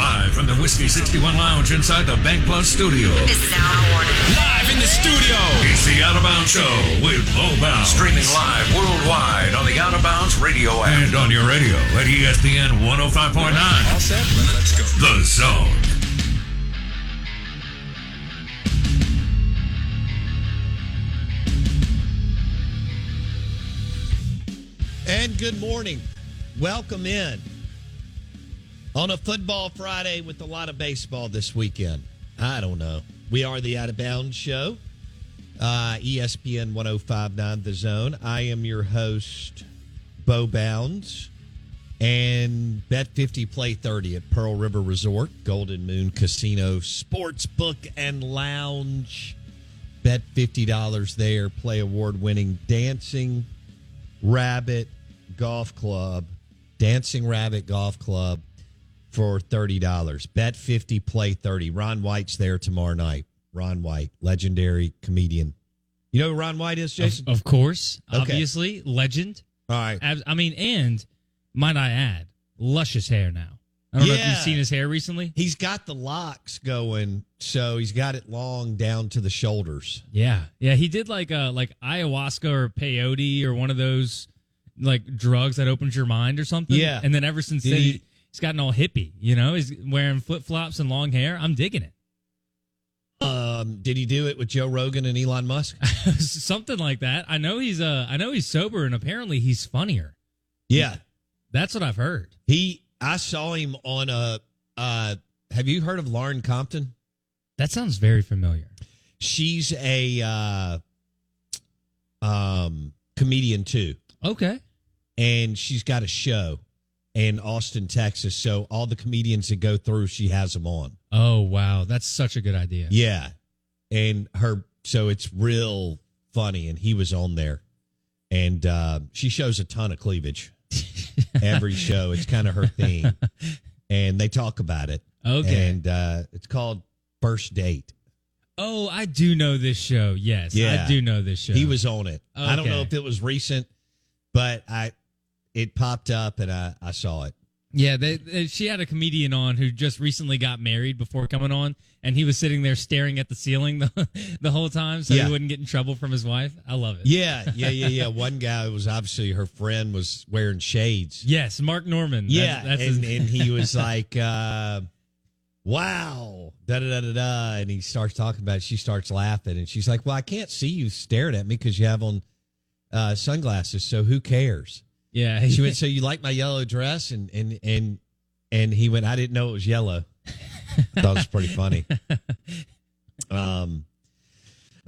Live from the Whiskey 61 Lounge inside the Bank Plus studio. This is Out of Warning. Live in the studio. It's the Out of Bounds Show with Bo Bounds. Streaming live worldwide on the Out of Bounds radio app. And on your radio at ESPN 105.9. All set? Let's go. The Zone. And good morning. Welcome in on a football Friday with a lot of baseball this weekend. I don't know. We are the Out of Bounds Show, uh, ESPN 1059 The Zone. I am your host, Bo Bounds, and Bet 50 Play 30 at Pearl River Resort, Golden Moon Casino, Sportsbook and Lounge. Bet $50 there. Play award winning Dancing Rabbit Golf Club, Dancing Rabbit Golf Club for $30. Bet 50, play 30. Ron White's there tomorrow night. Ron White, legendary comedian. You know who Ron White is, Jason? Of, of course, Okay. obviously, legend. All right. I mean, and might I add, luscious hair now. I don't know if Yeah. you've seen his hair recently. He's got the locks going, so he's got it long down to the shoulders. Yeah, yeah, he did like uh like ayahuasca or peyote or one of those like drugs that opens your mind or something. Yeah. and then ever since then, he- he, he's gotten all hippie. You know, he's wearing flip flops and long hair. I'm digging it. Um, did he do it with Joe Rogan and Elon Musk? something like that. I know he's uh I know he's sober and apparently he's funnier. Yeah. That's what I've heard. He I saw him on a uh have you heard of Lauren Compton? That sounds very familiar. She's a uh um comedian too. Okay. And she's got a show in Austin, Texas. So all the comedians that go through, she has them on. Oh wow, that's such a good idea. Yeah. And her so it's real funny and he was on there. And uh she shows a ton of cleavage. Every show. It's kind of her thing. And they talk about it. Okay. And uh it's called First Date. Oh, I do know this show. Yes, Yeah. I do know this show. He was on it. I don't know if it was recent, but I it popped up and I, I saw it. Yeah, they, they- she had a comedian on who just recently got married before coming on, and he was sitting there staring at the ceiling the, the whole time so Yeah. he wouldn't get in trouble from his wife. I love it. Yeah, yeah, yeah, yeah. One guy was obviously her friend was wearing shades. Yes, Mark Normand. Yeah, That's, that's and, and he was like, uh, "Wow, da da da da da," and he starts talking about. it. She starts laughing, and she's like, "Well, I can't see you staring at me because you have on uh, sunglasses. So who cares?" Yeah. She went, "So you like my yellow dress?" And and and and he went, "I didn't know it was yellow." That was pretty funny. Um.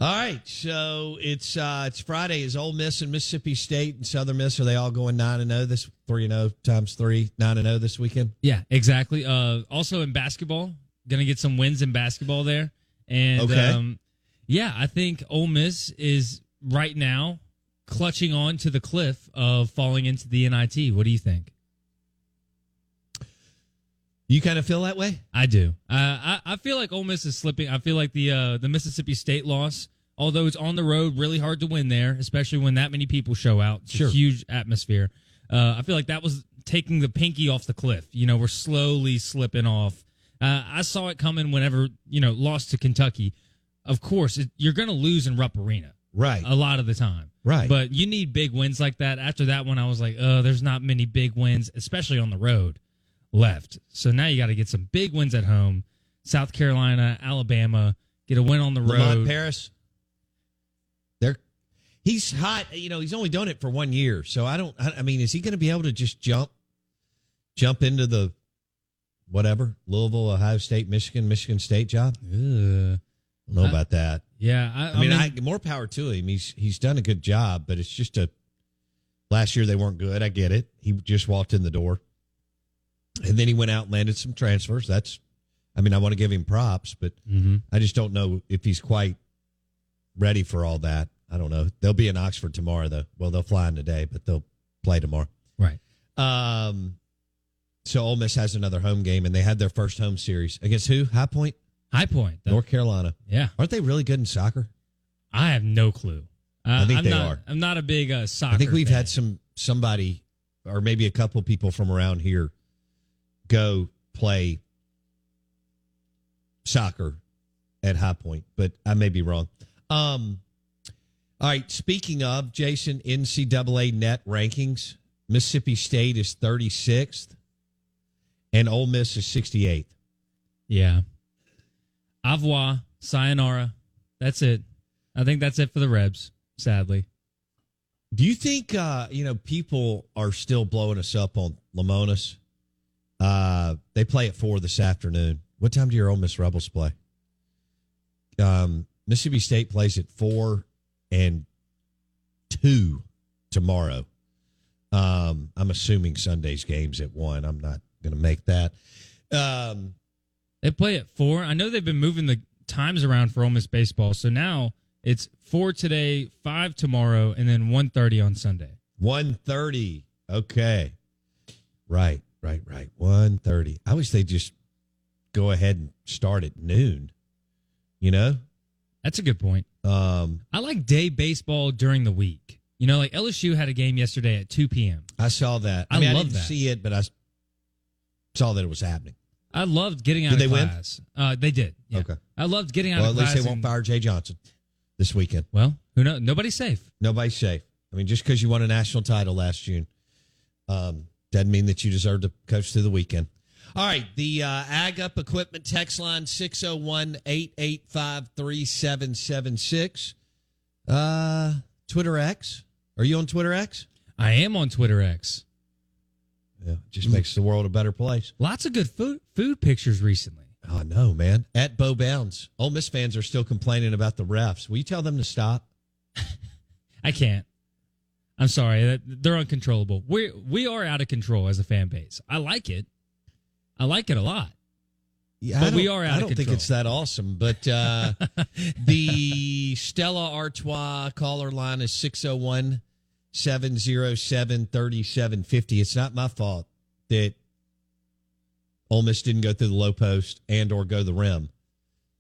All right, so it's uh it's Friday. Is Ole Miss and Mississippi State and Southern Miss are they all going nine and zero this three and zero times three nine and zero this weekend? yeah, exactly. Uh, also in basketball, gonna get some wins in basketball there, and Okay. um, yeah, I think Ole Miss is right now clutching on to the cliff of falling into the NIT. What do you think? You kind of feel that way? I do. Uh, I I feel like Ole Miss is slipping. I feel like the uh, the Mississippi State loss, although it's on the road, really hard to win there, especially when that many people show out. It's Sure. huge atmosphere. Uh, I feel like that was taking the pinky off the cliff. You know, we're slowly slipping off. Uh, I saw it coming whenever you know lost to Kentucky. Of course, it, you're going to lose in Rupp Arena Right. a lot of the time. Right. But you need big wins like that. After that one, I was like, oh, there's not many big wins, especially on the road left. So now you got to get some big wins at home. South Carolina, Alabama, get a win on the Lamont road. Paris. They're he's hot. You know, he's only done it for one year, so I don't. I, I mean, is he going to be able to just jump, jump into the whatever Louisville, Ohio State, Michigan, Michigan State job? Ugh. I know I- about that. Yeah, I, I mean, I, more power to him. He's he's done a good job, but it's just a. Last year they weren't good. I get it. He just walked in the door, and then he went out and landed some transfers. That's, I mean, I want to give him props, but Mhm. I just don't know if he's quite ready for all that. I don't know. They'll be in Oxford tomorrow, though. Well, they'll fly in today, but they'll play tomorrow. right. Um, so Ole Miss has another home game, and they had their first home series against who? High Point, High Point. though. North Carolina. Yeah, Aren't they really good in soccer? I have no clue. Uh, I think I'm they not, are. I'm not a big uh, soccer. I think we've fan. had some somebody or maybe a couple people from around here go play soccer at High Point, but I may be wrong. Um, all right. Speaking of Jason, NCAA net rankings, Mississippi State is 36th, and Ole Miss is 68th. Yeah. Au sayonara. That's it. I think that's it for the Rebs. Sadly. Do you think uh, you know people are still blowing us up on Lemonis? Uh, they play at four this afternoon. What time do your Ole Miss Rebels play? Um, Mississippi State plays at four and two tomorrow. Um, I'm assuming Sunday's games at one. I'm not going to make that. Um, They play at four. I know they've been moving the times around for Ole Miss baseball, so now it's four today, five tomorrow, and then one thirty on Sunday. One thirty. Okay. Right, right, right. One thirty. I wish they just go ahead and start at noon. You know? That's a good point. Um, I like day baseball during the week. You know, like LSU had a game yesterday at two p.m. I saw that. I mean, I didn't that. see it, but I saw that it was happening. I loved getting out Did of they win? class. Uh, they did. yeah. Okay. I loved getting out Well, of at least class. they won't fire Jay Johnson this weekend. Well, who knows? Nobody's safe. Nobody's safe. I mean, just because you won a national title last June um, doesn't mean that you deserve to coach through the weekend. All right. The uh, Ag Up Equipment text line 601 885 3776. Uh, Twitter X. Are you on Twitter X? I am on Twitter X. Yeah. Just makes the world a better place. Lots of good food food pictures recently. I know, man. At Bo Bounds. Ole Miss fans are still complaining about the refs. Will you tell them to stop? I can't. I'm sorry. They're uncontrollable. We we are out of control as a fan base. I like it. I like it a lot. Yeah, But we are out I of don't think it's that awesome, but uh, the Stella Artois caller line is 601 707 3750. It's not my fault that Ole Miss didn't go through the low post and or go the rim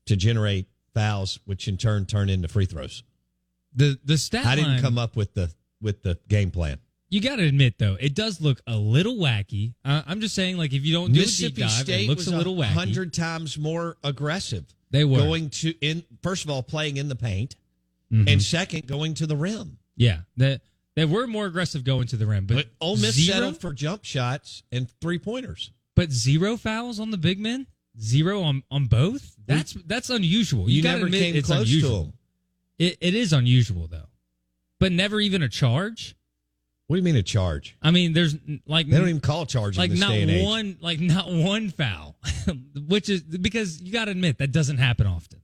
to generate fouls, which in turn turn into free throws. The the stat I didn't line- come up with the with the game plan. You got to admit though, it does look a little wacky. Uh, I'm just saying, like if you don't do a deep Mississippi dive, State it looks a little wacky. hundred times more aggressive. They were. going to in first of all playing in the paint, Mhm. and second going to the rim. Yeah, they they were more aggressive going to the rim, but, But Ole Miss zero, settled for jump shots and three pointers. but zero fouls on the big men, zero on on both. That's that's unusual. You, You, never admit came it's close unusual. to them. It, it is unusual though, but never even a charge. What do you mean a charge? I mean, there's like They don't even call charge like not and age. one like not one foul, which is because you got to admit that doesn't happen often.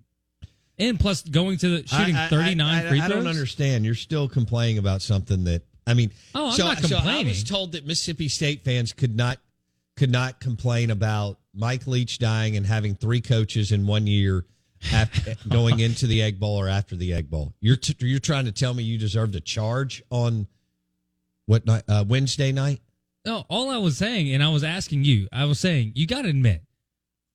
And plus, going to the shooting 39 I, free I, don't understand. You're still complaining about something that I mean. Oh, I'm so, not so I was told that Mississippi State fans could not could not complain about Mike Leach dying and having three coaches in one year after, going into the Egg Bowl or after the Egg Bowl. You're t- you're trying to tell me you deserved a charge on what night? Uh, Wednesday night? No, all I was saying, and I was asking you, I was saying, you got to admit,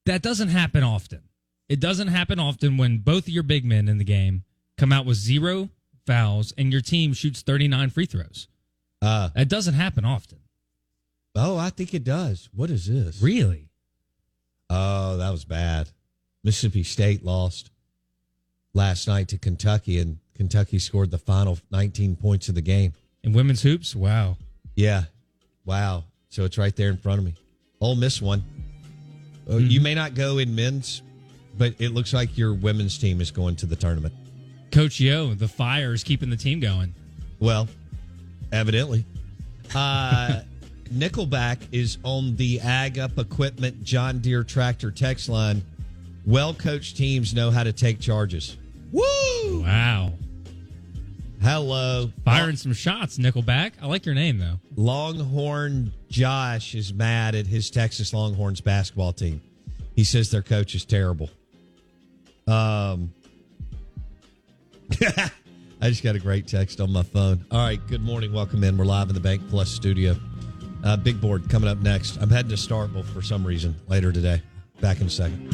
that doesn't happen often. It doesn't happen often when both of your big men in the game come out with zero fouls and your team shoots 39 free throws. Uh, That doesn't happen often. oh, I think it does. What is this? Really? Oh, that was bad. Mississippi State lost last night to Kentucky, and Kentucky scored the final 19 points of the game. In women's hoops? Wow. Yeah. Wow. So it's right there in front of me. Ole Miss won. Oh, You may not go in men's, but it looks like your women's team is going to the tournament. Coach Yo, the fire is keeping the team going. Well, evidently. Uh, Nickelback is on the Ag Up Equipment John Deere tractor text line. Well coached teams know how to take charges. Woo! Wow. Hello. Firing some shots, Nickelback. I like your name, though. Longhorn Josh is mad at his Texas Longhorns basketball team. He says their coach is terrible. Um, I just got a great text on my phone. All right, good morning. Welcome in. We're live in the Bank Plus studio. Uh, big board coming up next. I'm heading to Starkville for some reason later today. Back in a second.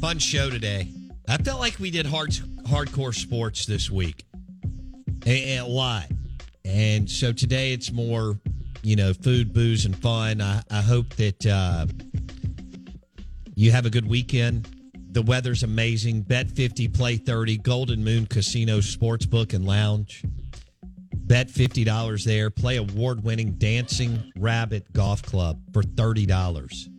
Fun show today. I felt like we did hard hardcore sports this week. A, a lot. And so today it's more, you know, food, booze, and fun. I, I hope that uh, you have a good weekend. The weather's amazing. Bet 50, play 30, Golden Moon Casino Sportsbook and Lounge. Bet $50 there. Play award winning Dancing Rabbit Golf Club for $30.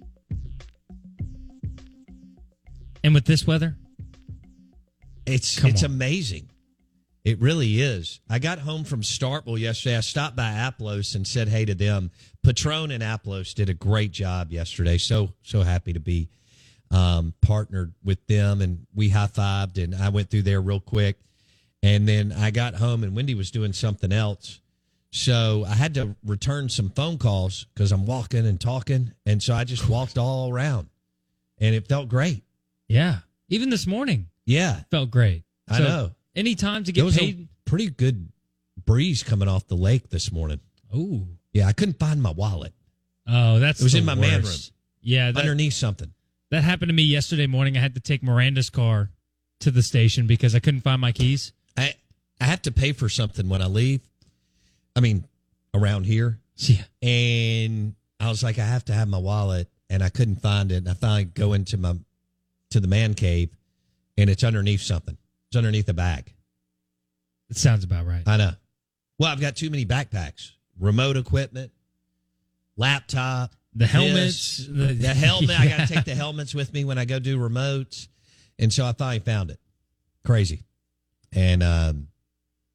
And with this weather, It's Come it's on. amazing. It really is. I got home from Starkville yesterday. I stopped by Aplos and said hey to them. Patron and Aplos did a great job yesterday. So so happy to be um, partnered with them, and we high fived. And I went through there real quick, and then I got home, and Wendy was doing something else. So I had to return some phone calls because I'm walking and talking, and so I just walked all around, and it felt great. Yeah. Even this morning Yeah, felt great. I know. Any time to There get was paid. a pretty good breeze coming off the lake this morning. Oh, Yeah, I couldn't find my wallet oh, that's It was in my man room. Yeah, that, underneath something. that happened to me yesterday morning. I had to take Miranda's car to the station because I couldn't find my keys. I I have to pay for something when I leave. I mean, around here, Yeah. and I was like, I have to have my wallet, and I couldn't find it. And I finally go into my to the man cave, and it's underneath something. It's underneath a bag. It sounds about right. I know. Well, I've got too many backpacks, remote equipment, laptop, The this, helmets, the, the- helmet. I got to take the helmets with me when I go do remotes, and so I finally found it. Crazy, and um,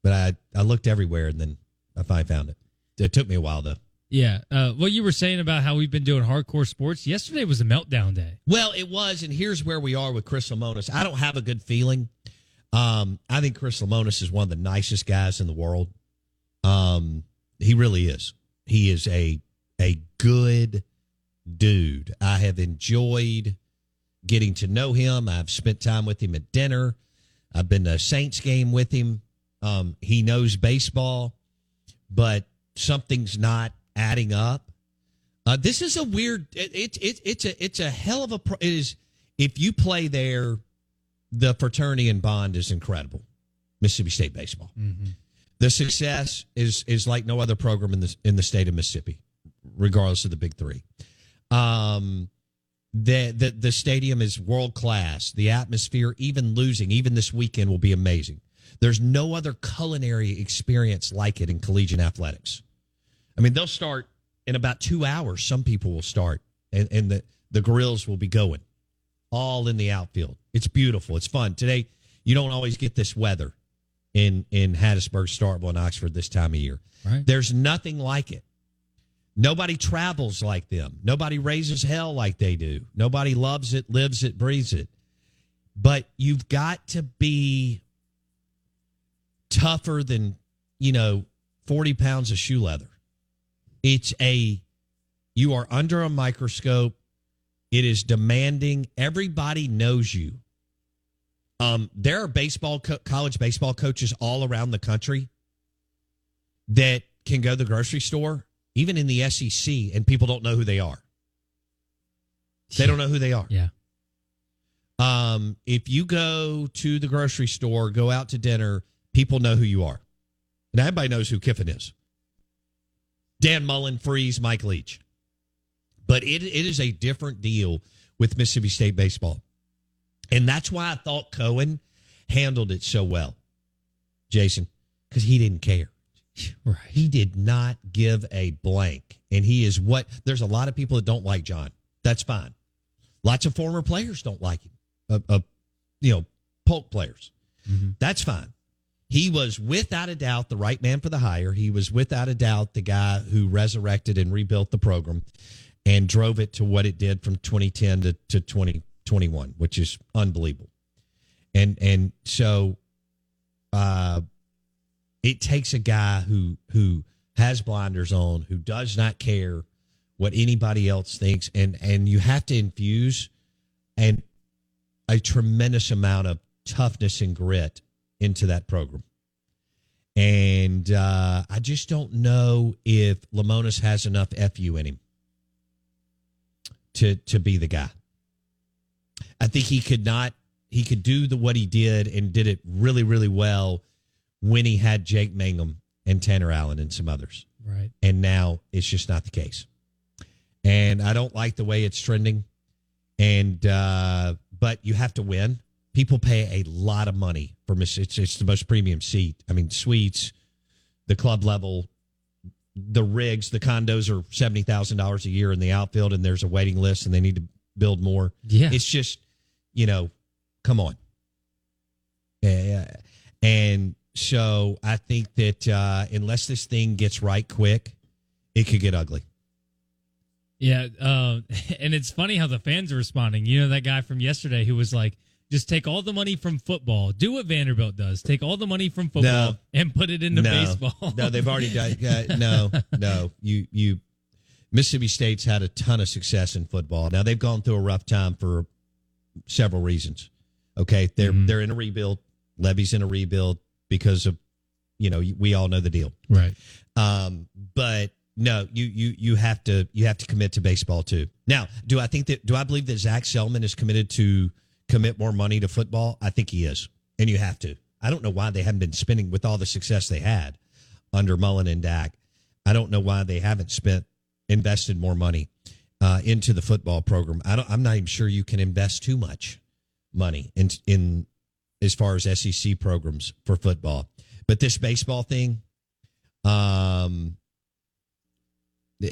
but I I looked everywhere, and then I finally found it. It took me a while though. Yeah. Uh, what you were saying about how we've been doing hardcore sports. Yesterday was a meltdown day. Well, it was, and here's where we are with Chris Lemonis. I don't have a good feeling. Um, I think Chris Lemonis is one of the nicest guys in the world. Um, he really is. He is a a good dude. I have enjoyed getting to know him. I've spent time with him at dinner. I've been to a Saints game with him. Um, he knows baseball, but something's not adding up. Uh, this is a weird. It, it, it, it's a it's a hell of a. pro- It is if you play there, the fraternity and bond is incredible. Mississippi State baseball. The success is is like no other program in the in the state of Mississippi, regardless of the big three. Um, the the the stadium is world class. The atmosphere, even losing, even this weekend, will be amazing. There's no other culinary experience like it in collegiate athletics. I mean, they'll start in about two hours. Some people will start, and, and the, the grills will be going all in the outfield. It's beautiful. It's fun. Today, you don't always get this weather in, in Hattiesburg, Starkville, and Oxford this time of year. Right. There's nothing like it. Nobody travels like them. Nobody raises hell like they do. Nobody loves it, lives it, breathes it. But you've got to be tougher than, you know, 40 pounds of shoe leather. It's a, you are under a microscope. It is demanding. Everybody knows you. Um, there are baseball, co- college baseball coaches all around the country that can go to the grocery store, even in the SEC, and people don't know who they are. They don't know who they are. Yeah. Um, if you go to the grocery store, go out to dinner, people know who you are. And everybody knows who Kiffin is. Dan Mullen, Freeze, Mike Leach. But it, it is a different deal with Mississippi State baseball. And that's why I thought Cohen handled it so well, Jason, because he didn't care. Right. He did not give a blank. And he is what there's a lot of people that don't like John. That's fine. Lots of former players don't like him. Uh, uh, you know, Polk players. That's fine. He was without a doubt the right man for the hire. He was without a doubt the guy who resurrected and rebuilt the program and drove it to what it did from 2010 to, to 2021, which is unbelievable. And and so uh it takes a guy who who has blinders on, who does not care what anybody else thinks, and and you have to infuse and a tremendous amount of toughness and grit into that program. And uh, I just don't know if Lemonis has enough fu in him to to be the guy. I think he could not. He could do the what he did and did it really really well when he had Jake Mangum and Tanner Allen and some others. Right. And now it's just not the case. And I don't like the way it's trending. And uh, but you have to win. People pay a lot of money for Miss. It's it's the most premium seat. I mean, suites, the club level, the rigs, the condos are seventy thousand dollars a year in the outfield, and there's a waiting list, and they need to build more. Yeah. It's just, you know, come on. Yeah, and so I think that uh, unless this thing gets right quick, it could get ugly. Yeah, uh, and it's funny how the fans are responding. You know that guy from yesterday who was like, "Just take all the money from football. Do what Vanderbilt does. Take all the money from football No. and put it into no, baseball." no, they've already done. Uh, no, no, you you. Mississippi State's had a ton of success in football. Now they've gone through a rough time for several reasons. Okay, they're they're in a rebuild. Lebby's in a rebuild because of, you know, we all know the deal. right. Um, but no, you you you have to you have to commit to baseball too. Now, do I think that do I believe that Zac Selmon is committed to commit more money to football? I think he is, and you have to. I don't know why they haven't been spending with all the success they had under Mullen and Dak. I don't know why they haven't spent invested more money uh, into the football program. I don't, I'm not even sure you can invest too much money in in as far as SEC programs for football. But this baseball thing, Um,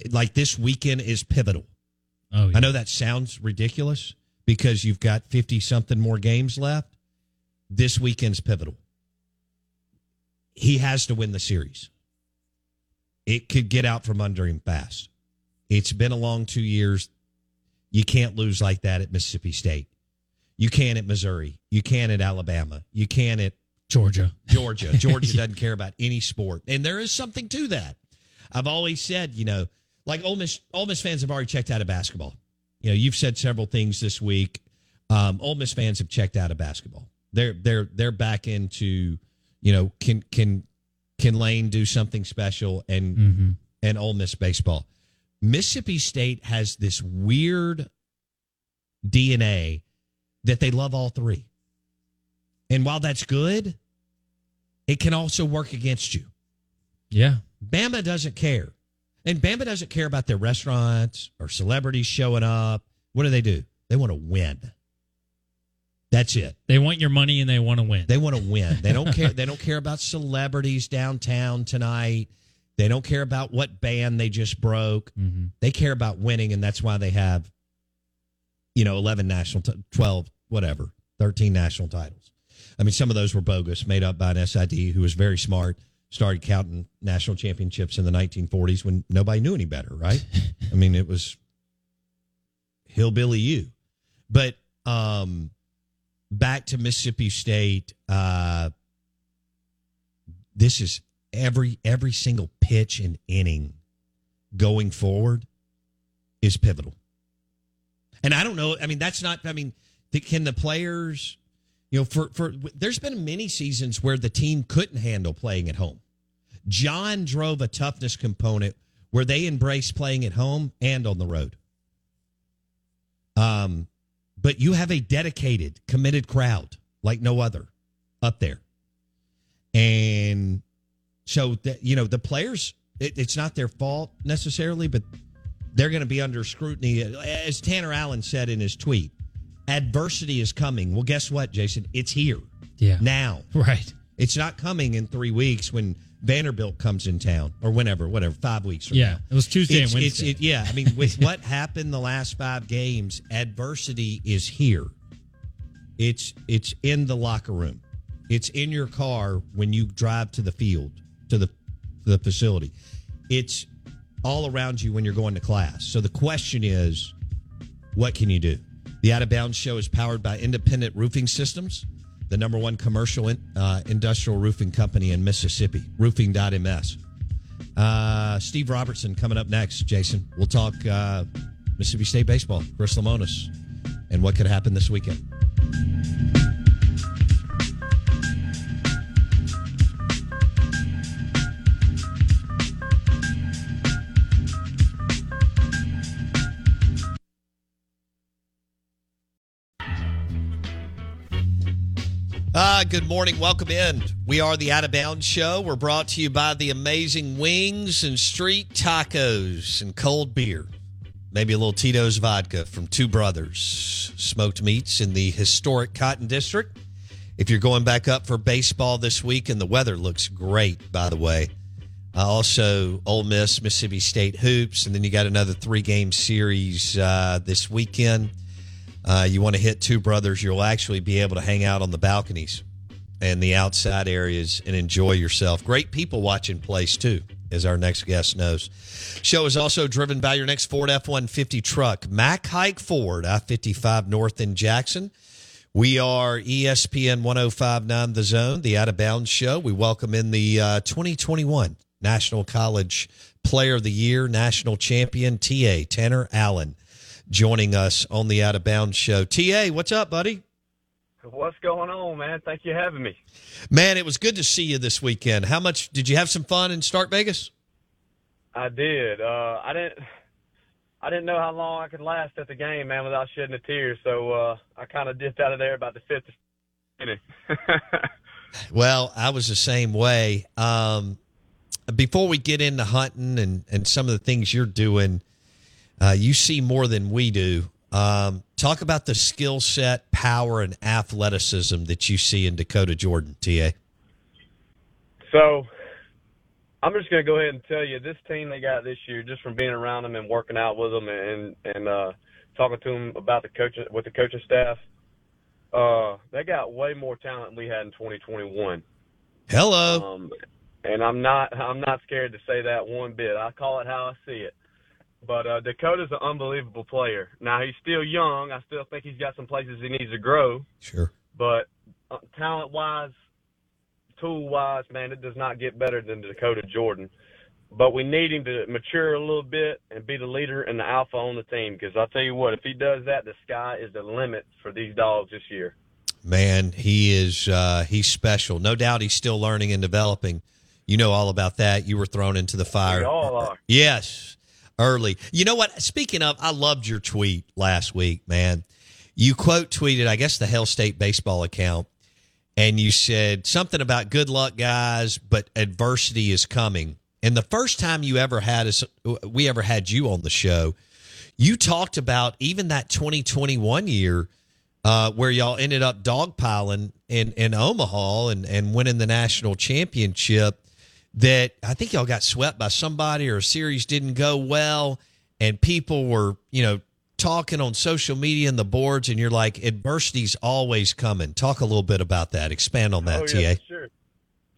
like this weekend is pivotal. Oh, yeah. I know that sounds ridiculous because you've got 50 something more games left. This weekend's pivotal. He has to win the series. It could get out from under him fast. It's been a long two years. You can't lose like that at Mississippi State. You can at Missouri. You can at Alabama. You can at Georgia. Georgia. Georgia doesn't care about any sport, and there is something to that. I've always said, you know, like Ole Miss, Ole Miss fans have already checked out of basketball. You know, you've said several things this week. Um, Ole Miss fans have checked out of basketball. They're they're they're back into, you know, can can can Lane do something special and Mm-hmm. and Ole Miss baseball. Mississippi State has this weird DNA that they love all three. And while that's good, it can also work against you. Yeah. Bama doesn't care. And Bama doesn't care about their restaurants or celebrities showing up. What do they do? They want to win. That's it. They want your money and they want to win. They want to win. They don't care. They don't care about celebrities downtown tonight. They don't care about what band they just broke. Mhm. They care about winning, and that's why they have, you know, eleven national, t- twelve, whatever, thirteen national titles. I mean, some of those were bogus, made up by an SID who was very smart. Started counting national championships in the 1940s when nobody knew any better, right? I mean, it was hillbilly you. But um, back to Mississippi State. Uh, this is every every single pitch and inning going forward is pivotal. And I don't know. I mean, that's not. I mean, the, can the players? You know, for for there's been many seasons where the team couldn't handle playing at home. John drove a toughness component where they embraced playing at home and on the road. Um, but you have a dedicated, committed crowd like no other up there, and so that you know the players. It, it's not their fault necessarily, but they're going to be under scrutiny. As Tanner Allen said in his tweet, adversity is coming. Well, guess what, Jason? It's here Yeah. now. Right. It's not coming in three weeks when Vanderbilt comes in town or whenever, whatever, five weeks from Yeah. now. It was Tuesday It's, and it's, Wednesday. it, yeah, I mean, with what happened the last five games, adversity is here. It's it's in the locker room. It's in your car when you drive to the field, to the the facility. It's all around you when you're going to class. So the question is, what can you do? The Out of Bounds show is powered by Independent Roofing Systems, the number one commercial in, uh, industrial roofing company in Mississippi, roofing.ms. Uh, Steve Robertson coming up next, Jason. We'll talk uh, Mississippi State baseball, Chris Lemonis, and what could happen this weekend. Good morning. Welcome in. We are the Out of Bounds Show. We're brought to you by the amazing wings and street tacos and cold beer. Maybe a little Tito's vodka from Two Brothers Smoked Meats in the historic Cotton District. If you're going back up for baseball this week, and the weather looks great, by the way. Uh, also, Ole Miss, Mississippi State hoops, and then you got another three game series uh, this weekend uh, you want to hit two brothers, you'll actually be able to hang out on the balconies and the outside areas and enjoy yourself. Great people watching place too, as our next guest knows. Show is also driven by your next Ford F one fifty truck, Mac Haik Ford, I fifty five North in Jackson. We are ESPN 1059 The Zone, the Out of Bounds Show. We welcome in the uh, 2021 National College Player of the Year, National Champion, TA Tanner Allen, joining us on the Out of Bounds Show. TA, what's up, buddy? What's going on, man? Thank you for having me. Man, it was good to see you this weekend. How much did you have some fun in Stark Vegas? I did. Uh, I didn't. I didn't know how long I could last at the game, man, without shedding a tear. So uh, I kind of dipped out of there about the fifth inning. Well, I was the same way. Um, before we get into hunting and, and some of the things you're doing, uh, you see more than we do. Um, talk about the skill set, power, and athleticism that you see in Dakota Jordan, TA. so I'm just gonna go ahead and tell you this team they got this year, just from being around them and working out with them and and uh, talking to them about the coaching with the coaching staff. Uh, they got way more talent than we had in 2021. Hello. Um, and I'm not I'm not scared to say that one bit. I call it how I see it. But uh, Dakota's an unbelievable player. Now he's still young. I still think he's got some places he needs to grow. Sure. But uh, talent wise, tool wise, man, it does not get better than Dakota Jordan. But we need him to mature a little bit and be the leader and the alpha on the team. Because I'll tell you what, if he does that, the sky is the limit for these dogs this year. Man, he is uh, he's special. No doubt he's still learning and developing. You know all about that. You were thrown into the fire. We all are. Yes, early. You know what? Speaking of, I loved your tweet last week, man. You quote tweeted, I guess, the Hail State baseball account, and you said something about good luck, guys, but adversity is coming. And the first time you ever had us, we ever had you on the show, you talked about even that 2021 year uh, where y'all ended up dogpiling in, in Omaha and, and winning the national championship. That I think y'all got swept by somebody or a series didn't go well, and people were, you know, talking on social media and the boards, and you're like, adversity's always coming. Talk a little bit about that. Expand on that, oh, yeah, TA. Sure.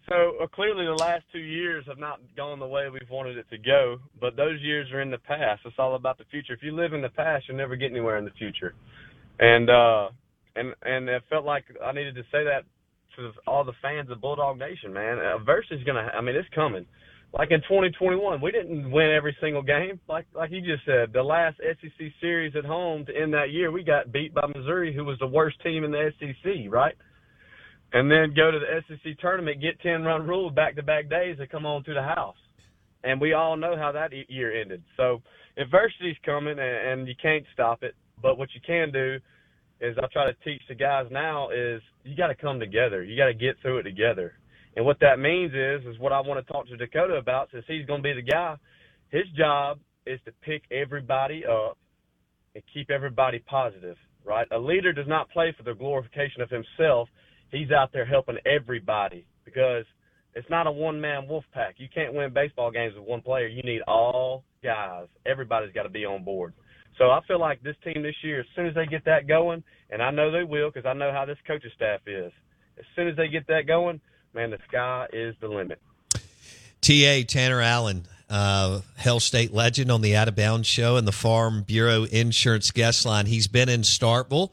So uh, clearly, the last two years have not gone the way we've wanted it to go, but those years are in the past. It's all about the future. If you live in the past, you'll never get anywhere in the future. And uh, and and it felt like I needed to say that to all the fans of Bulldog Nation, man. Adversity's gonna. I mean, it's coming. Like in 2021, we didn't win every single game. Like like you just said, the last SEC series at home to end that year, we got beat by Missouri, who was the worst team in the SEC, right? and then go to the SEC tournament, get 10 run rule back to back days to come on to the house. And we all know how that year ended. So adversity's coming and, and you can't stop it. But what you can do is I try to teach the guys now is you got to come together. You got to get through it together. And what that means is, is what I want to talk to Dakota about since he's going to be the guy. His job is to pick everybody up and keep everybody positive, right? A leader does not play for the glorification of himself he's out there helping everybody because it's not a one man wolf pack. You can't win baseball games with one player. You need all guys. Everybody's got to be on board. So I feel like this team this year, as soon as they get that going, and I know they will because I know how this coaching staff is. As soon as they get that going, man, the sky is the limit. TA Tanner Allen, uh, Hail State legend on the Out of Bounds show and the Farm Bureau Insurance guest line. He's been in Starkville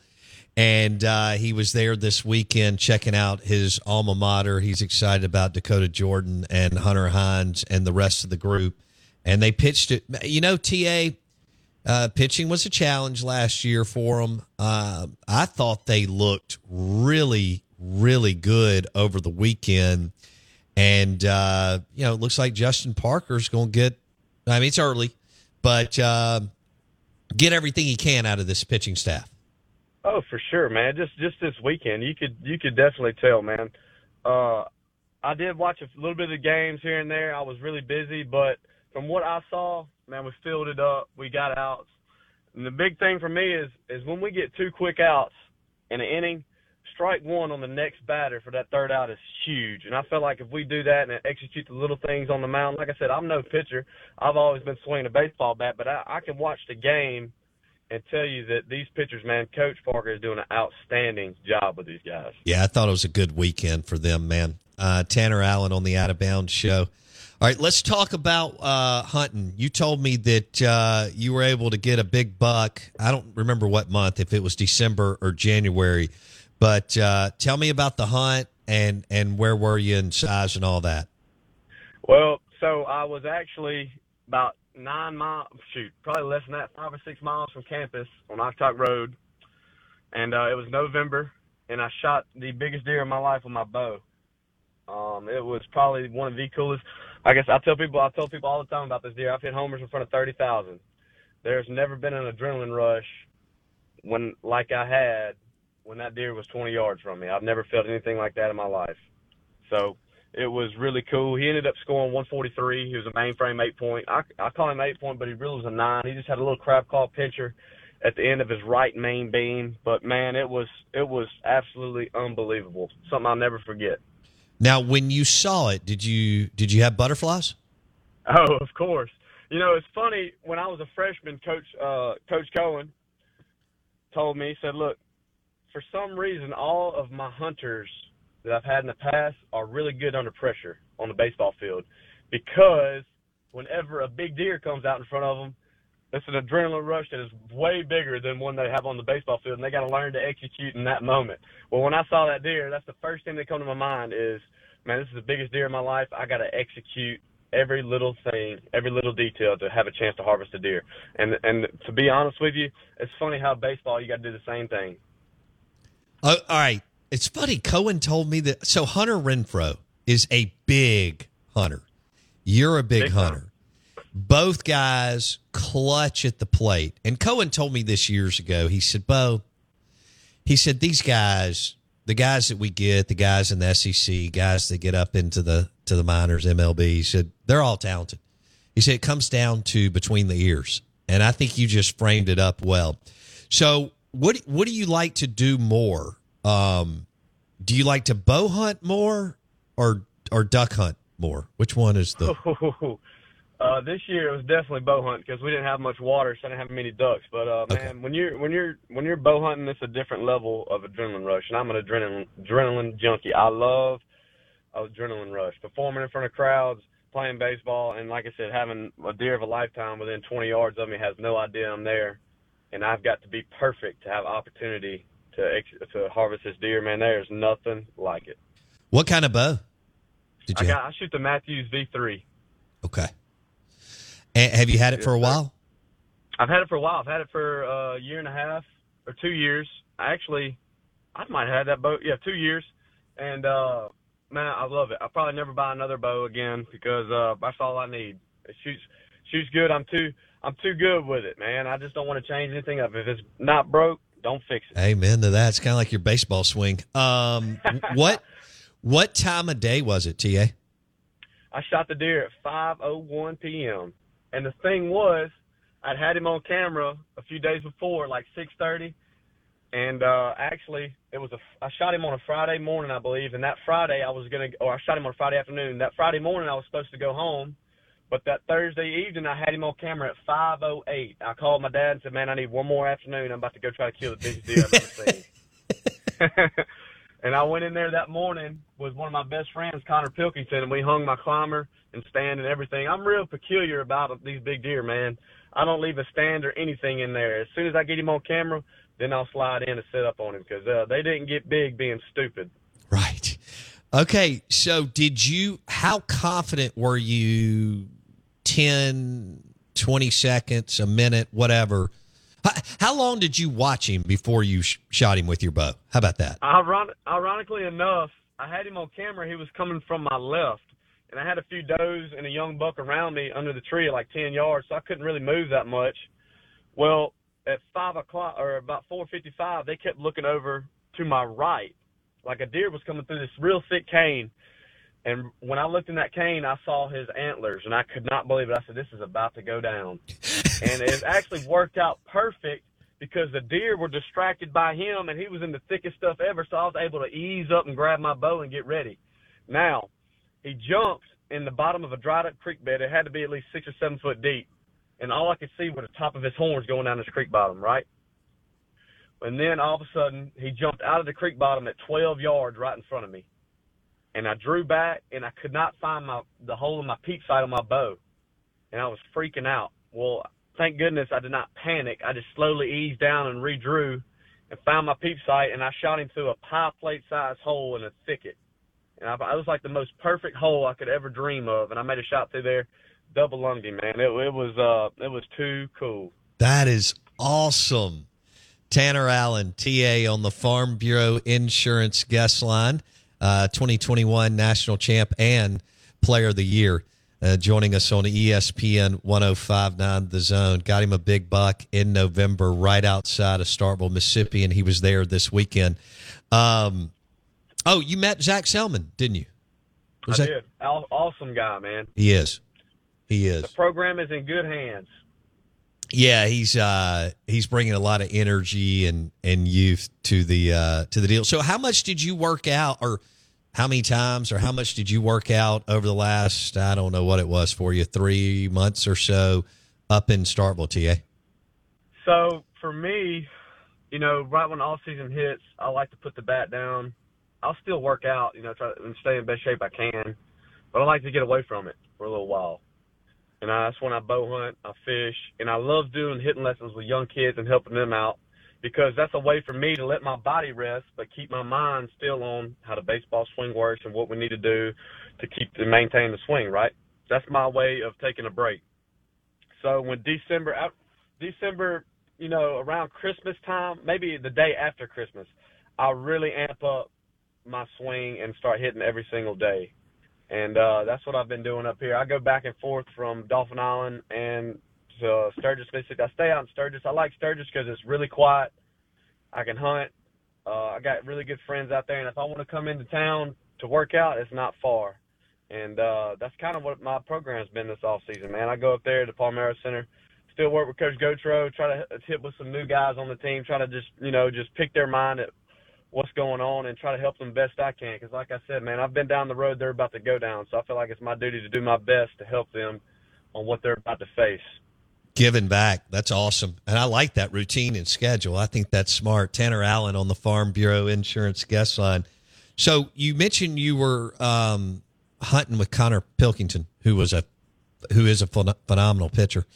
and uh, he was there this weekend checking out his alma mater. He's excited about Dakota Jordan and Hunter Hines and the rest of the group. And they pitched it. You know, TA uh, pitching was a challenge last year for them. Uh, I thought they looked really, really good over the weekend. And, uh, you know, it looks like Justin Parker's going to get, I mean, it's early, but uh, get everything he can out of this pitching staff. Oh, for sure, man. Just just this weekend, you could you could definitely tell, man. Uh, I did watch a little bit of the games here and there. I was really busy, but from what I saw, man, we filled it up. We got outs. And the big thing for me is is when we get two quick outs in an inning, strike one on the next batter for that third out is huge. And I feel like if we do that and execute the little things on the mound, like I said, I'm no pitcher. I've always been swinging a baseball bat, but I, I can watch the game – and tell you that these pitchers, man, Coach Parker is doing an outstanding job with these guys. Yeah, I thought it was a good weekend for them, man. Uh, Tanner Allen on the Out of Bounds show. All right, let's talk about uh, hunting. You told me that uh, you were able to get a big buck. I don't remember what month, if it was December or January, but uh, tell me about the hunt and and where were you in size and all that. Well, so I was actually about nine miles, shoot, probably less than that, five or six miles from campus on Oktoc Road. And uh, it was November, and I shot the biggest deer in my life with my bow. Um, it was probably one of the coolest. I guess I tell people, I tell people all the time about this deer. I've hit homers in front of thirty thousand. There's never been an adrenaline rush when, like I had, when that deer was 20 yards from me. I've never felt anything like that in my life. So it was really cool. He ended up scoring 143. He was a mainframe eight point. I, I call him eight point, but he really was a nine. He just had a little crab claw pincher at the end of his right main beam. But man, it was it was absolutely unbelievable. Something I'll never forget. Now, when you saw it, did you did you have butterflies? Oh, of course. You know, it's funny. When I was a freshman, Coach uh, Coach Cohen told me, he said, "Look, for some reason, all of my hunters that I've had in the past are really good under pressure on the baseball field because whenever a big deer comes out in front of them, it's an adrenaline rush that is way bigger than one they have on the baseball field, and they got to learn to execute in that moment. Well, when I saw that deer, that's the first thing that come to my mind is, man, this is the biggest deer in my life. I got to execute every little thing, every little detail to have a chance to harvest a deer. And and to be honest with you, it's funny how baseball you got to do the same thing. Oh, all right. It's funny. Cohen told me that. So Hunter Renfroe is a big hunter. You're a big, Big hunter. time. Both guys clutch at the plate. And Cohen told me this years ago. He said, Bo, he said, these guys, the guys that we get, the guys in the SEC, guys that get up into the to the minors, MLB, he said, they're all talented. He said it comes down to between the ears. And I think you just framed it up well. So what what do you like to do more? Um, do you like to bow hunt more or or duck hunt more? Which one is the uh, this year it was definitely bow hunt because we didn't have much water, so I didn't have many ducks. But uh, Okay. man, when you're when you're when you're bow hunting, it's a different level of adrenaline rush, and I'm an adrenaline adrenaline junkie. I love adrenaline rush, performing in front of crowds, playing baseball, and like I said, having a deer of a lifetime within 20 yards of me has no idea I'm there, and I've got to be perfect to have opportunity to ex- to harvest this deer. Man, there's nothing like it. what kind of bow? Did I you got I shoot the Mathews V3. okay? And have you had it for a while? I've had it for a while. I've had it for a year and a half or two years. I actually, I might have had that bow. Yeah, two years. And uh, man, I love it. I'll probably never buy another bow again because uh, that's all I need. It shoots shoots good. I'm too I'm too good with it, man. I just don't want to change anything up. If it's not broke, don't fix it. Amen to that. It's kind of like your baseball swing. Um, what what time of day was it, Ta? I shot the deer at 5:01 p.m. And the thing was, I'd had him on camera a few days before, like 6:30, and uh, actually it was a I shot him on a Friday morning, I believe, and that Friday I was gonna, or I shot him on a Friday afternoon. That Friday morning I was supposed to go home, but that Thursday evening I had him on camera at 5:08. I called my dad and said, "Man, I need one more afternoon. I'm about to go try to kill the biggest deer I've ever seen." And I went in there that morning with one of my best friends, Connor Pilkington, and we hung my climber and stand and everything. I'm real peculiar about these big deer, man. I don't leave a stand or anything in there. As soon as I get him on camera, then I'll slide in and set up on him because uh, they didn't get big being stupid. Right. Okay. So, did you, how confident were you 10, 20 seconds, a minute, whatever? How, how long did you watch him before you sh- shot him with your bow? How about that? Iron- ironically enough, I had him on camera. He was coming from my left, and I had a few does and a young buck around me under the tree at like 10 yards, so I couldn't really move that much. Well, at five o'clock or about 4:55, they kept looking over to my right, like a deer was coming through this real thick cane. And when I looked in that cane, I saw his antlers, and I could not believe it. I said, "This is about to go down," and it actually worked out perfect because the deer were distracted by him, and he was in the thickest stuff ever. So I was able to ease up and grab my bow and get ready. Now, he jumped in the bottom of a dried up creek bed. It had to be at least six or seven foot deep, and all I could see were the top of his horns going down this creek bottom, right? And then all of a sudden, he jumped out of the creek bottom at 12 yards right in front of me. And I drew back, and I could not find my the hole in my peep sight on my bow, and I was freaking out. Well, thank goodness I did not panic. I just slowly eased down and redrew, and found my peep sight, and I shot him through a pie plate sized hole in a thicket. And I, it was like the most perfect hole I could ever dream of, and I made a shot through there, double lunged him, man. It, it was uh, it was too cool. That is awesome. Tanner Allen, TA on the Farm Bureau Insurance guest line, uh, 2021 national champ and player of the year, uh, joining us on ESPN 1059 The Zone. Got him a big buck in November right outside of Starkville, Mississippi, and he was there this weekend. Um, oh, you met Zac Selmon, didn't you? Was I that- did. Awesome guy, man. He is. He is. The program is in good hands. Yeah, he's uh he's bringing a lot of energy and and youth to the uh to the deal. So how much did you work out or how many times or how much did you work out over the last, I don't know what it was for you, three months or so up in Starkville, TA? So for me, you know, right when off season hits, I like to put the bat down. I'll still work out, you know, try and stay in best shape I can, but I like to get away from it for a little while. And I, that's when I bow hunt, I fish, and I love doing hitting lessons with young kids and helping them out because that's a way for me to let my body rest, but keep my mind still on how the baseball swing works and what we need to do to keep to maintain the swing. Right? That's my way of taking a break. So when December, December, you know, around Christmas time, maybe the day after Christmas, I really amp up my swing and start hitting every single day. And uh, that's what I've been doing up here. I go back and forth from Dauphin Island and to Sturgis, Mississippi. I stay out in Sturgis. I like Sturgis because it's really quiet. I can hunt. Uh, I got really good friends out there, and if I want to come into town to work out, it's not far. And uh, that's kind of what my program's been this off season, man. I go up there to Palmeiro Center, still work with Coach Gautreaux, try to hit with some new guys on the team, try to just you know just pick their mind at what's going on and try to help them best I can. Because like I said, man, I've been down the road they're about to go down, so I feel like it's my duty to do my best to help them on what they're about to face. Giving back. That's awesome. And I like that routine and schedule. I think that's smart. Tanner Allen on the Farm Bureau Insurance guest line. So you mentioned you were um, hunting with Connor Pilkington, who was a who is a phenomenal pitcher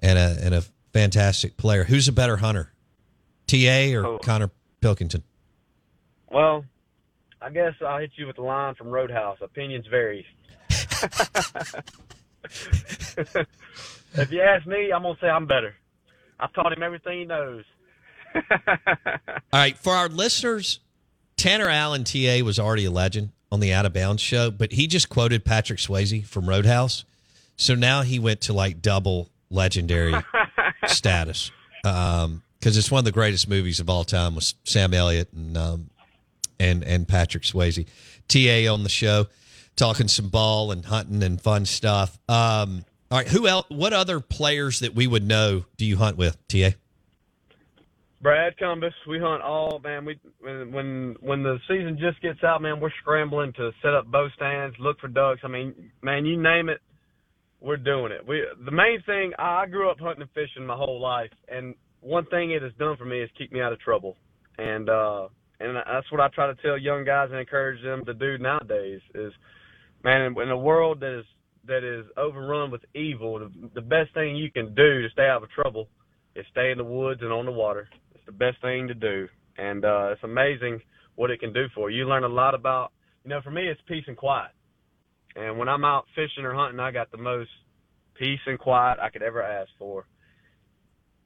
and a and a fantastic player. Who's a better hunter, TA or oh. Connor Pilkington? Well, I guess I'll hit you with the line from Roadhouse. Opinions vary. if you ask me, I'm gonna say I'm better. I've taught him everything he knows. All right, for our listeners, Tanner Allen TA was already a legend on the Out of Bounds show, but he just quoted Patrick Swayze from Roadhouse, so now he went to like double legendary status because um, it's one of the greatest movies of all time with Sam Elliott and um, and and Patrick Swayze. TA on the show, talking some ball and hunting and fun stuff. Um, all right, who else? What other players that we would know do you hunt with, TA? Brad Cumbest. We hunt all man. We when when the season just gets out, man, we're scrambling to set up bow stands, look for ducks. I mean, man, you name it, we're doing it. We the main thing. I grew up hunting and fishing my whole life, and one thing it has done for me is keep me out of trouble. And uh, and that's what I try to tell young guys and encourage them to do nowadays. Is man, in a world that is that is overrun with evil, the, the best thing you can do to stay out of trouble is stay in the woods and on the water. It's the best thing to do, and uh, it's amazing what it can do for you. You learn a lot about, you know, for me, it's peace and quiet. And when I'm out fishing or hunting, I got the most peace and quiet I could ever ask for.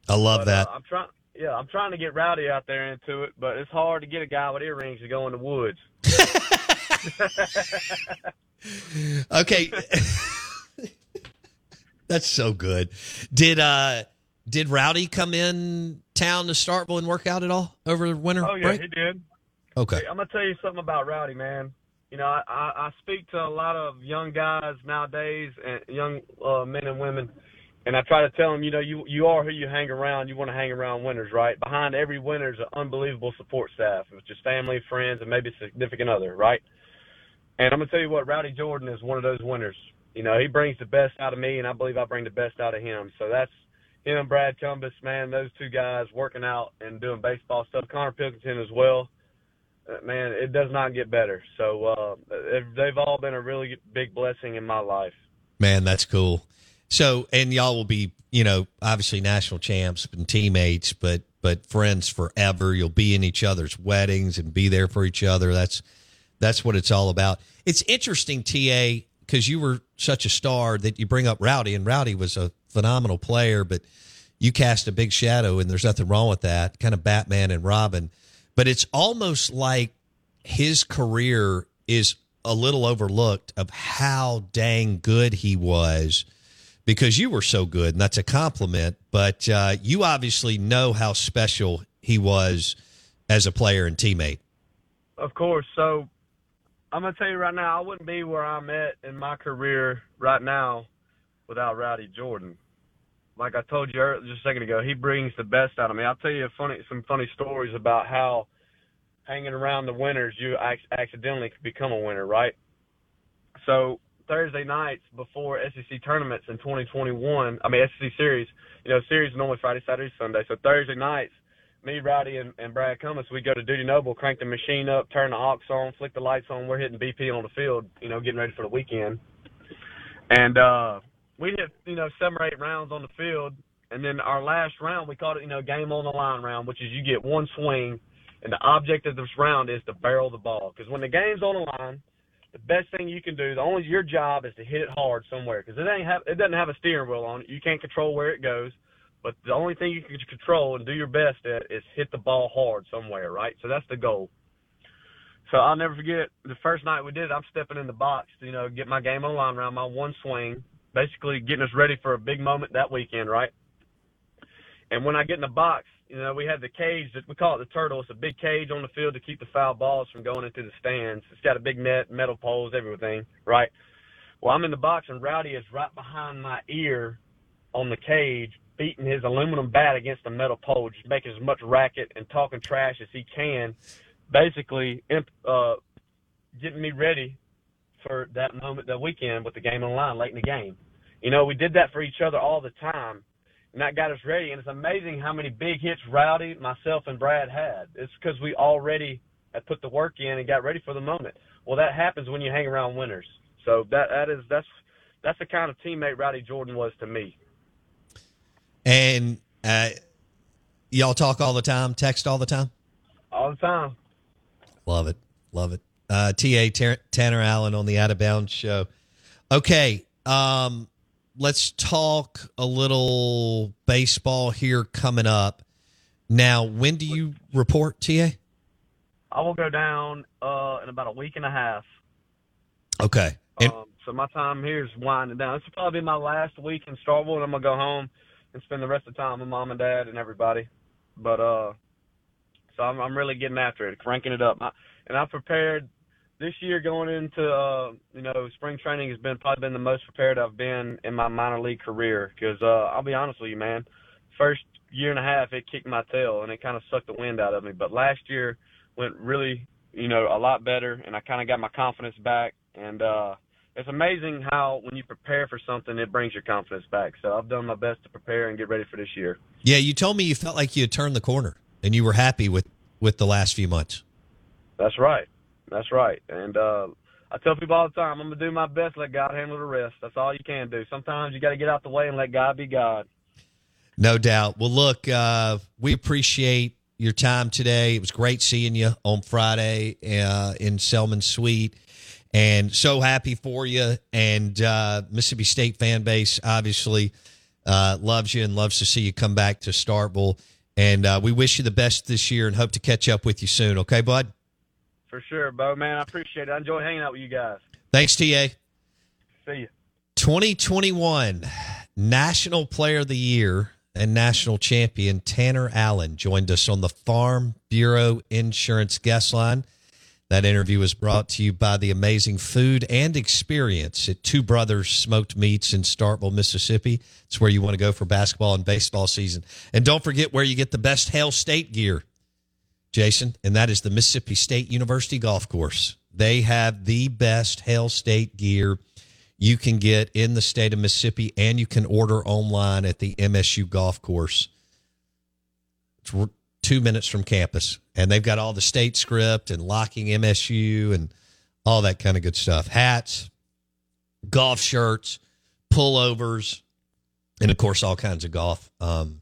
I love but, that. Uh, I'm trying. Yeah, I'm trying to get Rowdy out there into it, but it's hard to get a guy with earrings to go in the woods. okay. That's so good. Did uh did Rowdy come in town to Starkville and work out at all over the winter? Oh yeah, break? he did. Okay. I'm gonna tell you something about Rowdy, man. You know, I, I, I speak to a lot of young guys nowadays and young uh, men and women, and I try to tell them, you know, you you are who you hang around. You want to hang around winners, right? Behind every winner is an unbelievable support staff. It's just family, friends, and maybe significant other, right? And I'm gonna tell you what, Rowdy Jordan is one of those winners. You know, he brings the best out of me, and I believe I bring the best out of him. So that's him, Brad Cumbest, man. Those two guys working out and doing baseball stuff. Connor Pilkington as well. Uh, man, it does not get better. So uh, they've all been a really big blessing in my life. Man, that's cool. So, and y'all will be, you know, obviously national champs and teammates, but but friends forever. You'll be in each other's weddings and be there for each other. That's that's what it's all about. It's interesting, TA, because you were such a star that you bring up Rowdy, and Rowdy was a phenomenal player, but you cast a big shadow, and there's nothing wrong with that. Kind of Batman and Robin, but it's almost like his career is a little overlooked of how dang good he was because you were so good, and that's a compliment. But uh, you obviously know how special he was as a player and teammate. Of course. So I'm gonna tell you right now, I wouldn't be where I'm at in my career right now without Rowdy Jordan. Like I told you just a second ago, he brings the best out of me. I'll tell you funny some funny stories about how hanging around the winners, you ac- accidentally become a winner, right? So Thursday nights before SEC tournaments in 2021, I mean SEC series, you know, series is normally Friday, Saturday, Sunday. So Thursday nights, me, Rowdy, and, and Brad Cumbest, we go to Dudy Noble, crank the machine up, turn the aux on, flick the lights on. We're hitting BP on the field, you know, getting ready for the weekend. And uh, we hit, you know, seven or eight rounds on the field. And then our last round, we called it, you know, game on the line round, which is you get one swing, and the object of this round is to barrel the ball. Because when the game's on the line, the best thing you can do, the only your job is to hit it hard somewhere. Because it ain't have, it doesn't have a steering wheel on it. You can't control where it goes. But the only thing you can control and do your best at is hit the ball hard somewhere, right? So that's the goal. So I'll never forget the first night we did it, I'm stepping in the box, to, you know, get my game on line around my one swing, basically getting us ready for a big moment that weekend, right? And when I get in the box, you know, we had the cage that we call it the turtle. It's a big cage on the field to keep the foul balls from going into the stands. It's got a big net, metal poles, everything, right? Well, I'm in the box and Rowdy is right behind my ear on the cage, beating his aluminum bat against the metal pole, just making as much racket and talking trash as he can, basically uh, getting me ready for that moment, that weekend with the game on the line late in the game. You know, we did that for each other all the time, and that got us ready. And it's amazing how many big hits Rowdy, myself, and Brad had. It's because we already had put the work in and got ready for the moment. Well, that happens when you hang around winners. So that that is that's that's the kind of teammate Rowdy Jordan was to me. And uh, y'all talk all the time, text all the time? All the time. Love it. Love it. Uh, TA Tanner Allen on the Out of Bounds show. Okay. Um, let's talk a little baseball here coming up. Now, when do you report, TA? I will go down uh, in about a week and a half. Okay. And- um, so my time here is winding down. This will probably be my last week in Starkville, and I'm gonna go home and spend the rest of the time with mom and dad and everybody. But uh, so I'm I'm really getting after it, cranking it up, I, and I'm prepared. This year going into uh, you know spring training has been probably been the most prepared I've been in my minor league career. Because uh, I'll be honest with you, man, first year and a half it kicked my tail and it kind of sucked the wind out of me. But last year went really you know a lot better, and I kind of got my confidence back and. uh it's amazing how when you prepare for something, it brings your confidence back. So I've done my best to prepare and get ready for this year. Yeah, you told me you felt like you had turned the corner and you were happy with with the last few months. That's right. That's right. And uh, I tell people all the time, I'm gonna do my best. Let God handle the rest. That's all you can do. Sometimes you got to get out the way and let God be God. No doubt. Well, look, uh, we appreciate your time today. It was great seeing you on Friday uh, in Selmon Suite and so happy for you. And uh, Mississippi State fan base obviously uh, loves you and loves to see you come back to Starkville. And uh, we wish you the best this year and hope to catch up with you soon. Okay, bud? For sure, Bo. Man, I appreciate it. I enjoy hanging out with you guys. Thanks, TA. See you. 2021 National Player of the Year and National Champion Tanner Allen joined us on the Farm Bureau Insurance guest line. That interview was brought to you by the amazing food and experience at Two Brothers Smoked Meats in Starkville, Mississippi. It's where you want to go for basketball and baseball season. And don't forget where you get the best Hail State gear, Jason, and that is the Mississippi State University Golf Course. They have the best Hail State gear you can get in the state of Mississippi, and you can order online at the MSU Golf Course. It's two minutes from campus. And they've got all the state script and locking MSU and all that kind of good stuff. Hats, golf shirts, pullovers, and of course, all kinds of golf um,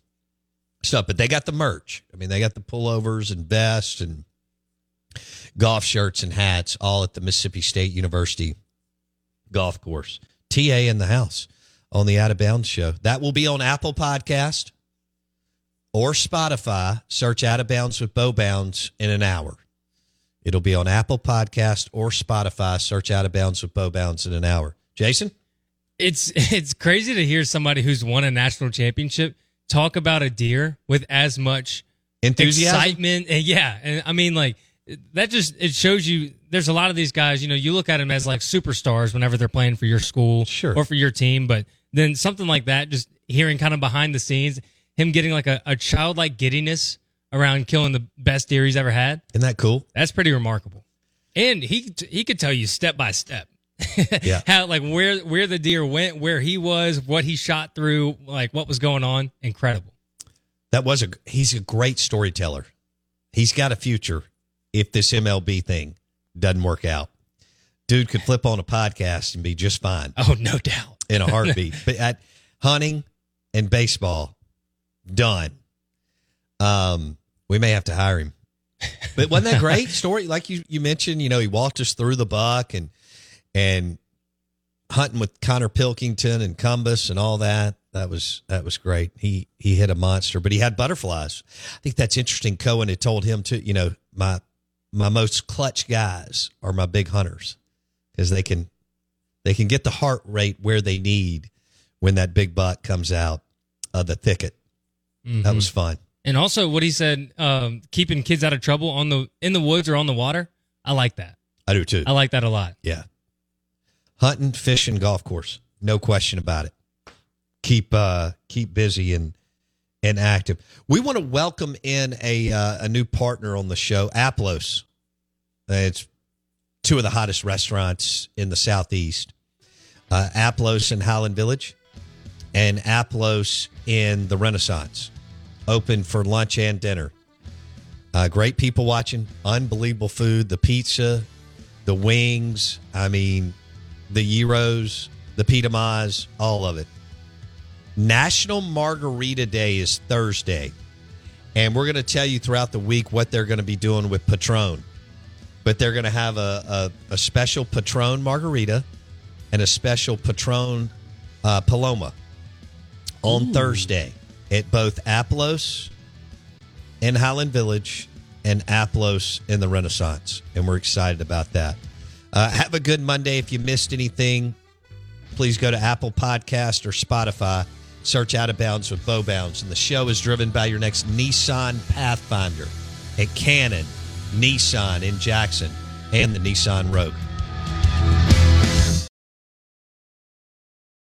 stuff. But they got the merch. I mean, they got the pullovers and vests and golf shirts and hats all at the Mississippi State University golf course. TA in the house on the Out of Bounds show. That will be on Apple Podcast or Spotify, search Out of Bounds with Bo Bounds in an hour. It'll be on Apple Podcast or Spotify. Search Out of Bounds with Bo Bounds in an hour. Jason, it's it's crazy to hear somebody who's won a national championship talk about a deer with as much enthusiasm, excitement, and yeah, and I mean like that just it shows you. There's a lot of these guys. You know, you look at them as like superstars whenever they're playing for your school sure. or for your team, but then something like that, just hearing kind of behind the scenes him getting like a, a childlike giddiness around killing the best deer he's ever had. Isn't that cool? That's pretty remarkable. And he he could tell you step by step. Yeah. How like where where the deer went, where he was, what he shot through, like what was going on. Incredible. That was a he's a great storyteller. He's got a future if this MLB thing doesn't work out. Dude could flip on a podcast and be just fine Oh, no doubt. in a heartbeat. but at hunting and baseball, done. Um, we may have to hire him. But wasn't that great story? Like you you mentioned, you know, he walked us through the buck and and hunting with Connor Pilkington and Cumbest and all that. That was that was great. He he hit a monster, but he had butterflies. I think that's interesting. Cohen had told him to, you know, my my most clutch guys are my big hunters because they can they can get the heart rate where they need when that big buck comes out of the thicket. That was fun. And also what he said, um, keeping kids out of trouble on the in the woods or on the water. I like that. I do too. I like that a lot. Yeah. Hunting, fishing, golf course. No question about it. Keep uh keep busy and and active. We want to welcome in a uh, a new partner on the show, Aplos. Uh, It's two of the hottest restaurants in the southeast. Uh, Aplos in Highland Village and Aplos in the Renaissance. Open for lunch and dinner. Uh, great people watching. Unbelievable food. The pizza, the wings. I mean, the gyros, the pita all of it. National Margarita Day is Thursday. And we're going to tell you throughout the week what they're going to be doing with Patron. But they're going to have a, a, a special Patron margarita and a special Patron uh, Paloma on Thursday at both Aplos in Highland Village and Aplos in the Renaissance. And we're excited about that. Uh, have a good Monday. If you missed anything, please go to Apple Podcast or Spotify. Search Out of Bounds with Bo Bounds. And the show is driven by your next Nissan Pathfinder at Cannon, Nissan in Jackson, and the Nissan Rogue.